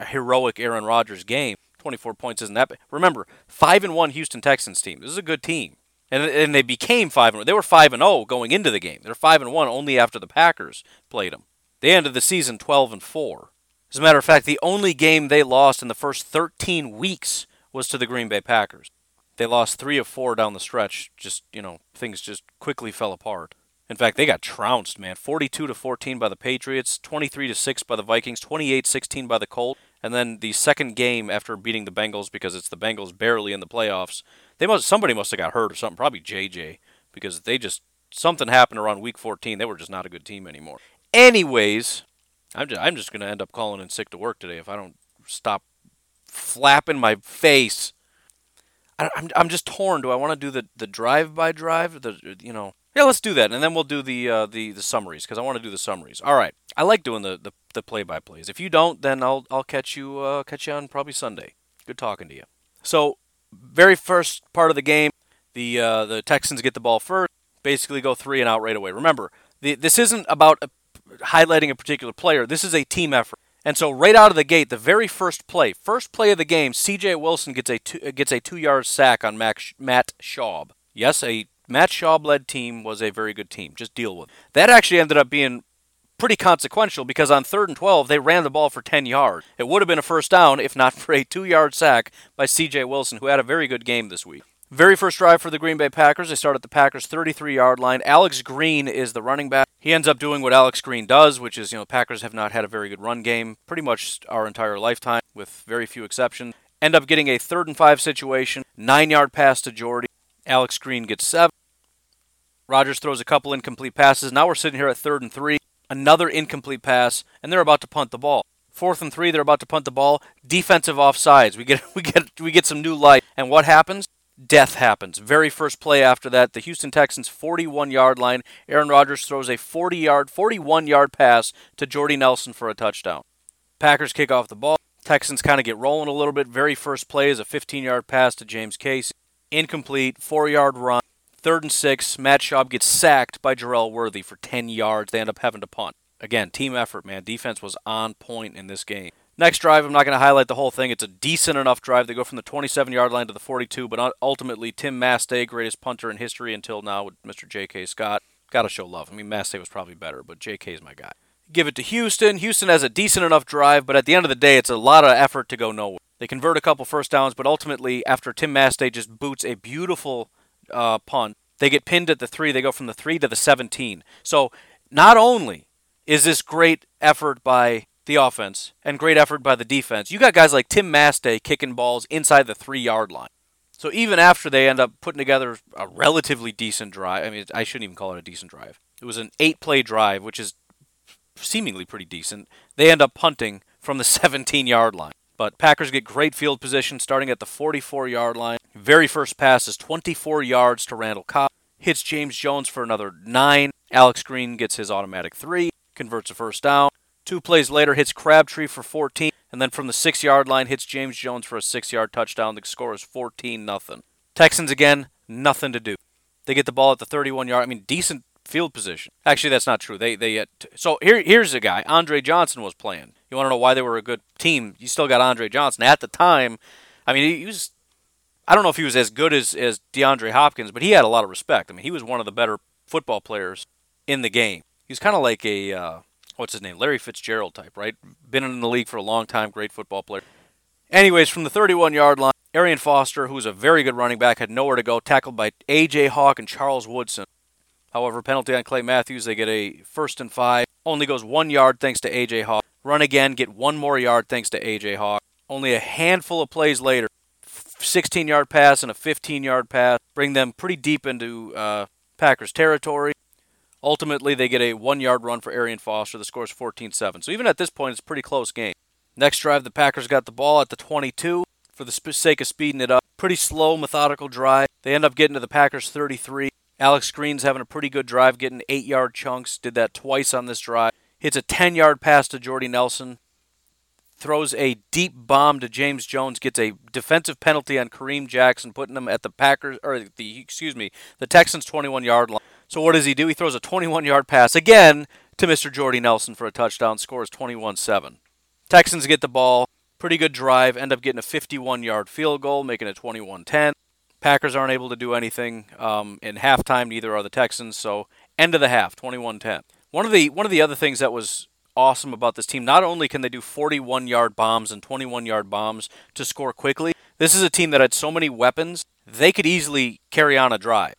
heroic Aaron Rodgers game. 24 points isn't that. Remember, 5 and 1 Houston Texans team. This is a good team. And, and they became 5 and They were 5 and 0 going into the game. They're 5 and 1 only after the Packers played them. They ended the season 12 and 4. As a matter of fact, the only game they lost in the first 13 weeks was to the Green Bay Packers. They lost 3 of 4 down the stretch. Just, you know, things just quickly fell apart. In fact, they got trounced, man. 42 to 14 by the Patriots, 23 to 6 by the Vikings, 28-16 by the Colts, and then the second game after beating the Bengals because it's the Bengals barely in the playoffs. They must somebody must have got hurt or something, probably JJ, because they just something happened around week 14. They were just not a good team anymore. Anyways, I'm just, I'm just going to end up calling in sick to work today if I don't stop flapping my face. I, I'm I'm just torn. Do I want to do the the drive by drive? The you know yeah, let's do that, and then we'll do the uh, the the summaries because I want to do the summaries. All right, I like doing the the, the play by plays. If you don't, then I'll I'll catch you uh, catch you on probably Sunday. Good talking to you. So, very first part of the game, the uh, the Texans get the ball first, basically go three and out right away. Remember, the, this isn't about highlighting a particular player. This is a team effort. And so, right out of the gate, the very first play, first play of the game, C.J. Wilson gets a two, uh, gets a two-yard sack on Max, Matt Schaub. Yes, a Matt Schaub led team was a very good team. Just deal with it. That actually ended up being pretty consequential because on third and 12, they ran the ball for 10 yards. It would have been a first down if not for a two yard sack by C.J. Wilson, who had a very good game this week. Very first drive for the Green Bay Packers. They start at the Packers' 33 yard line. Alex Green is the running back. He ends up doing what Alex Green does, which is, you know, Packers have not had a very good run game pretty much our entire lifetime, with very few exceptions. End up getting a third and five situation, nine yard pass to Jordy. Alex Green gets seven. Rodgers throws a couple incomplete passes. Now we're sitting here at third and three. Another incomplete pass, and they're about to punt the ball. Fourth and three, they're about to punt the ball. Defensive offsides. We get we get we get some new light. And what happens? Death happens. Very first play after that, the Houston Texans 41 yard line. Aaron Rodgers throws a 40 yard, 41 yard pass to Jordy Nelson for a touchdown. Packers kick off the ball. Texans kind of get rolling a little bit. Very first play is a 15 yard pass to James Casey. Incomplete, four yard run. Third and six, Matt Schaub gets sacked by Jerel Worthy for 10 yards. They end up having to punt. Again, team effort, man. Defense was on point in this game. Next drive, I'm not going to highlight the whole thing. It's a decent enough drive. They go from the 27 yard line to the 42, but ultimately, Tim Masthay, greatest punter in history until now with Mr. J.K. Scott. Got to show love. I mean, Masthay was probably better, but J.K. is my guy. Give it to Houston. Houston has a decent enough drive, but at the end of the day, it's a lot of effort to go nowhere. They convert a couple first downs, but ultimately, after Tim Masthay just boots a beautiful uh, punt, they get pinned at the three. They go from the three to the 17. So not only is this great effort by the offense and great effort by the defense, you got guys like Tim Masthay kicking balls inside the three yard line. So even after they end up putting together a relatively decent drive, I mean, I shouldn't even call it a decent drive. It was an eight play drive, which is seemingly pretty decent. They end up punting from the 17 yard line. But Packers get great field position starting at the 44 yard line. Very first pass is 24 yards to Randall Cobb. Hits James Jones for another nine. Alex Green gets his automatic three, converts a first down. Two plays later, hits Crabtree for 14, and then from the six yard line, hits James Jones for a six yard touchdown. The score is 14 nothing. Texans again, nothing to do. They get the ball at the 31 yard. I mean, decent field position. Actually, that's not true. They they so here here's a guy. Andre Johnson was playing. You want to know why they were a good team? You still got Andre Johnson at the time. I mean, he was. I don't know if he was as good as as DeAndre Hopkins, but he had a lot of respect. I mean, he was one of the better football players in the game. He was kind of like a uh, what's his name, Larry Fitzgerald type, right? Been in the league for a long time, great football player. Anyways, from the 31 yard line, Arian Foster, who's a very good running back, had nowhere to go, tackled by A.J. Hawk and Charles Woodson. However, penalty on Clay Matthews, they get a first and five. Only goes one yard thanks to A.J. Hawk. Run again, get one more yard thanks to A.J. Hawk. Only a handful of plays later, 16 yard pass and a 15 yard pass bring them pretty deep into uh, Packers territory. Ultimately, they get a one yard run for Arian Foster. The score is 14 7. So even at this point, it's a pretty close game. Next drive, the Packers got the ball at the 22 for the sake of speeding it up. Pretty slow, methodical drive. They end up getting to the Packers 33. Alex Green's having a pretty good drive, getting eight yard chunks. Did that twice on this drive. Hits a 10 yard pass to Jordy Nelson. Throws a deep bomb to James Jones. Gets a defensive penalty on Kareem Jackson, putting him at the Packers or the excuse me the Texans 21 yard line. So what does he do? He throws a 21 yard pass again to Mr. Jordy Nelson for a touchdown. Scores 21 7. Texans get the ball. Pretty good drive. End up getting a 51 yard field goal, making it 21 10. Packers aren't able to do anything um, in halftime. Neither are the Texans. So end of the half, 21-10. One of the one of the other things that was awesome about this team, not only can they do 41-yard bombs and 21-yard bombs to score quickly. This is a team that had so many weapons they could easily carry on a drive.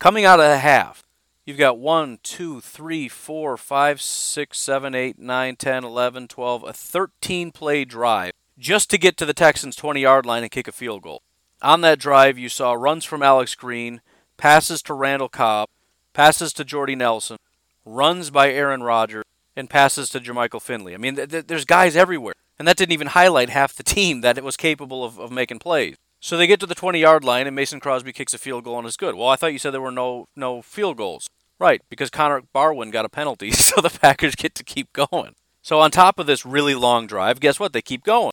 Coming out of the half, you've got 1, 2, 3, 4, 5, 6, 7, 8, 9, 10, 11, 12, a 13 play drive just to get to the Texans' 20 yard line and kick a field goal. On that drive, you saw runs from Alex Green, passes to Randall Cobb, passes to Jordy Nelson, runs by Aaron Rodgers, and passes to Jermichael Finley. I mean, th- th- there's guys everywhere. And that didn't even highlight half the team that it was capable of, of making plays. So they get to the 20 yard line, and Mason Crosby kicks a field goal and is good. Well, I thought you said there were no, no field goals. Right, because Connor Barwin got a penalty, so the Packers get to keep going. So on top of this really long drive, guess what? They keep going.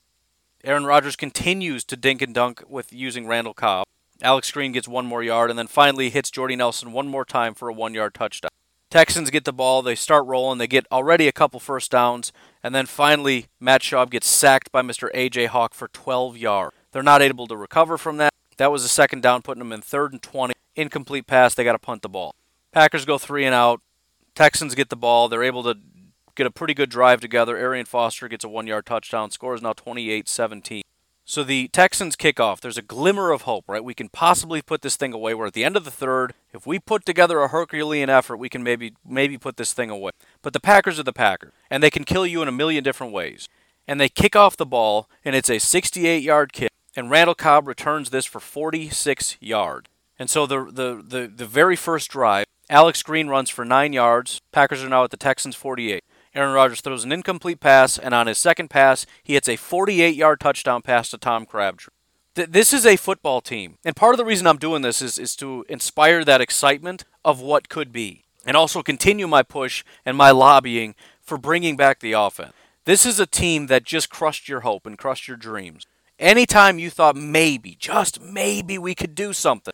Aaron Rodgers continues to dink and dunk with using Randall Cobb. Alex Green gets one more yard and then finally hits Jordy Nelson one more time for a one yard touchdown. Texans get the ball, they start rolling, they get already a couple first downs, and then finally Matt Schaub gets sacked by Mr. AJ Hawk for 12 yards. They're not able to recover from that. That was a second down, putting them in third and 20. Incomplete pass, they got to punt the ball. Packers go three and out. Texans get the ball. They're able to get a pretty good drive together. Arian Foster gets a one yard touchdown. Score is now 28 17. So the Texans kick off. There's a glimmer of hope, right? We can possibly put this thing away. We're at the end of the third. If we put together a Herculean effort, we can maybe maybe put this thing away. But the Packers are the Packers, and they can kill you in a million different ways. And they kick off the ball, and it's a 68 yard kick. And Randall Cobb returns this for 46 yards. And so the, the, the, the very first drive, Alex Green runs for nine yards. Packers are now at the Texans 48. Aaron Rodgers throws an incomplete pass, and on his second pass, he hits a 48 yard touchdown pass to Tom Crabtree. Th- this is a football team. And part of the reason I'm doing this is, is to inspire that excitement of what could be, and also continue my push and my lobbying for bringing back the offense. This is a team that just crushed your hope and crushed your dreams. Anytime you thought maybe, just maybe, we could do something,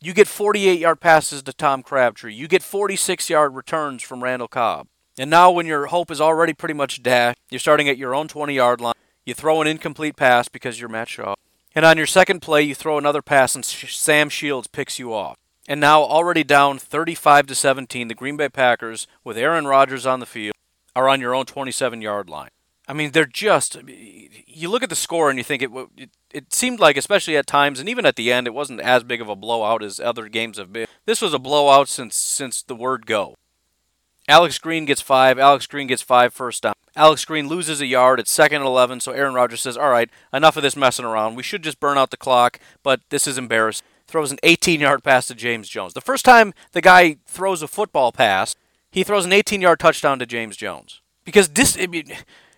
you get 48 yard passes to Tom Crabtree. You get 46 yard returns from Randall Cobb. And now, when your hope is already pretty much dashed, you're starting at your own 20 yard line. You throw an incomplete pass because you're Matt Schaub. And on your second play, you throw another pass, and Sam Shields picks you off. And now, already down 35 to 17, the Green Bay Packers, with Aaron Rodgers on the field, are on your own 27 yard line. I mean, they're just. You look at the score and you think it, it. It seemed like, especially at times, and even at the end, it wasn't as big of a blowout as other games have been. This was a blowout since since the word go. Alex Green gets five. Alex Green gets five first down. Alex Green loses a yard. It's second and 11, so Aaron Rodgers says, All right, enough of this messing around. We should just burn out the clock, but this is embarrassing. Throws an 18 yard pass to James Jones. The first time the guy throws a football pass, he throws an 18 yard touchdown to James Jones. Because this,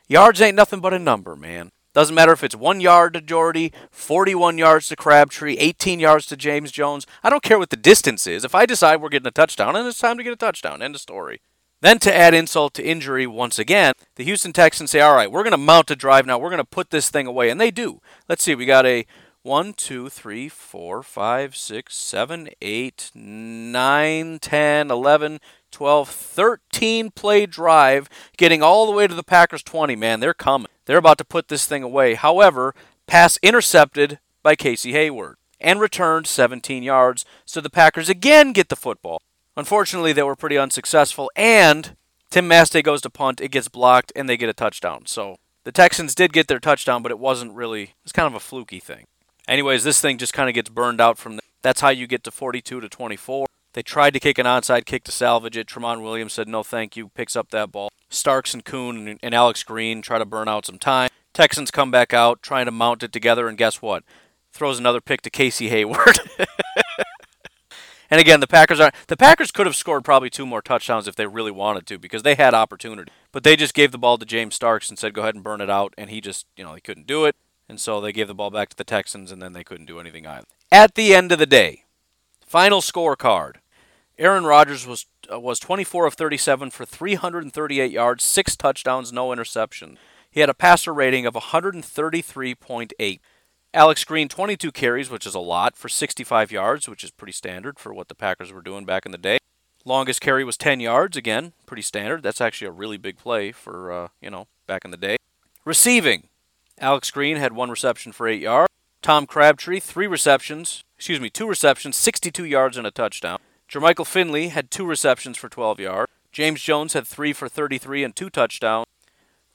yards ain't nothing but a number, man. Doesn't matter if it's one yard to Jordy, 41 yards to Crabtree, 18 yards to James Jones. I don't care what the distance is. If I decide we're getting a touchdown, and it's time to get a touchdown, end of story. Then, to add insult to injury once again, the Houston Texans say, all right, we're going to mount a drive now. We're going to put this thing away. And they do. Let's see. We got a 1, 2, 3, 4, 5, 6, 7, 8, 9, 10, 11, 12, 13 play drive, getting all the way to the Packers 20. Man, they're coming. They're about to put this thing away. However, pass intercepted by Casey Hayward and returned 17 yards. So the Packers again get the football. Unfortunately, they were pretty unsuccessful, and Tim Masthay goes to punt, it gets blocked, and they get a touchdown. So the Texans did get their touchdown, but it wasn't really, it's kind of a fluky thing. Anyways, this thing just kind of gets burned out from there. That's how you get to 42 to 24. They tried to kick an onside kick to salvage it. Tramon Williams said, no, thank you, picks up that ball. Starks and Kuhn and Alex Green try to burn out some time. Texans come back out, trying to mount it together, and guess what? Throws another pick to Casey Hayward. And again, the Packers are the Packers could have scored probably two more touchdowns if they really wanted to because they had opportunity. But they just gave the ball to James Starks and said go ahead and burn it out and he just, you know, he couldn't do it. And so they gave the ball back to the Texans and then they couldn't do anything either. At the end of the day, final scorecard. Aaron Rodgers was uh, was 24 of 37 for 338 yards, 6 touchdowns, no interception. He had a passer rating of 133.8. Alex Green 22 carries, which is a lot for 65 yards, which is pretty standard for what the Packers were doing back in the day. Longest carry was 10 yards, again, pretty standard. That's actually a really big play for uh, you know, back in the day. Receiving. Alex Green had one reception for 8 yards. Tom Crabtree, 3 receptions, excuse me, 2 receptions, 62 yards and a touchdown. Jermichael Finley had 2 receptions for 12 yards. James Jones had 3 for 33 and 2 touchdowns.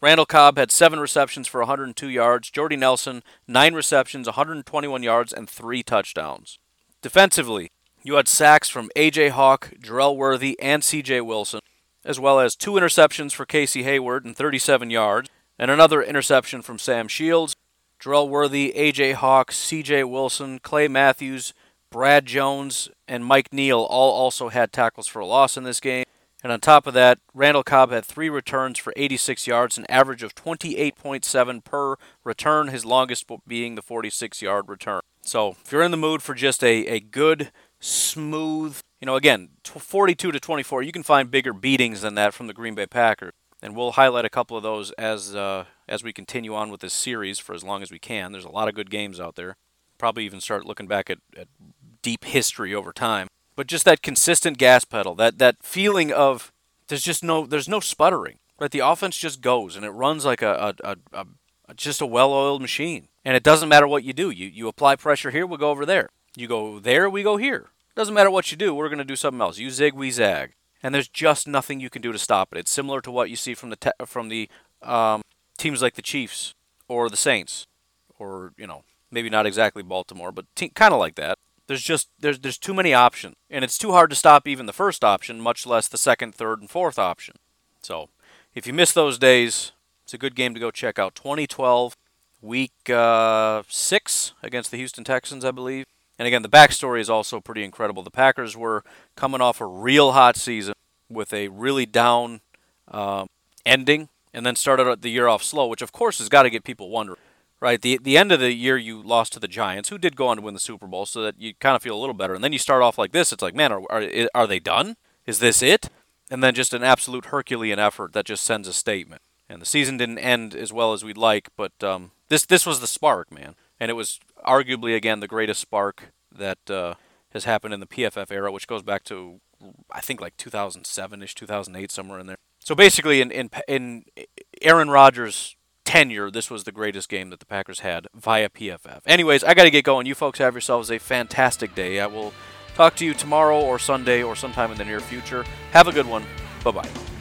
Randall Cobb had seven receptions for 102 yards. Jordy Nelson, nine receptions, 121 yards, and three touchdowns. Defensively, you had sacks from A.J. Hawk, Jerel Worthy, and C.J. Wilson, as well as two interceptions for Casey Hayward and 37 yards, and another interception from Sam Shields. Jerel Worthy, A.J. Hawk, C.J. Wilson, Clay Matthews, Brad Jones, and Mike Neal all also had tackles for a loss in this game. And on top of that, Randall Cobb had three returns for 86 yards, an average of 28.7 per return, his longest being the 46 yard return. So if you're in the mood for just a, a good, smooth, you know, again, 42 to 24, you can find bigger beatings than that from the Green Bay Packers. And we'll highlight a couple of those as uh, as we continue on with this series for as long as we can. There's a lot of good games out there. Probably even start looking back at, at deep history over time but just that consistent gas pedal, that that feeling of there's just no there's no sputtering. Right, the offense just goes and it runs like a, a, a, a just a well-oiled machine, and it doesn't matter what you do. You you apply pressure here, we'll go over there. You go there, we go here. Doesn't matter what you do, we're going to do something else. You zig, we zag, and there's just nothing you can do to stop it. It's similar to what you see from the te- from the um, teams like the Chiefs or the Saints, or you know maybe not exactly Baltimore, but te- kind of like that. There's just there's there's too many options, and it's too hard to stop even the first option, much less the second, third, and fourth option. So, if you miss those days, it's a good game to go check out. 2012, week uh, six against the Houston Texans, I believe. And again, the backstory is also pretty incredible. The Packers were coming off a real hot season with a really down uh, ending, and then started the year off slow, which of course has got to get people wondering right? The the end of the year you lost to the Giants, who did go on to win the Super Bowl, so that you kind of feel a little better. And then you start off like this. It's like, man, are are, are they done? Is this it? And then just an absolute Herculean effort that just sends a statement. And the season didn't end as well as we'd like, but um, this this was the spark, man. And it was arguably again the greatest spark that uh, has happened in the PFF era, which goes back to I think like 2007ish, 2008, somewhere in there. So basically, in in in Aaron Rodgers' tenure, this was the greatest game that the Packers had via PFF. Anyways, I got to get going. You folks have yourselves a fantastic day. I will talk to you tomorrow or Sunday or sometime in the near future. Have a good one. Bye bye.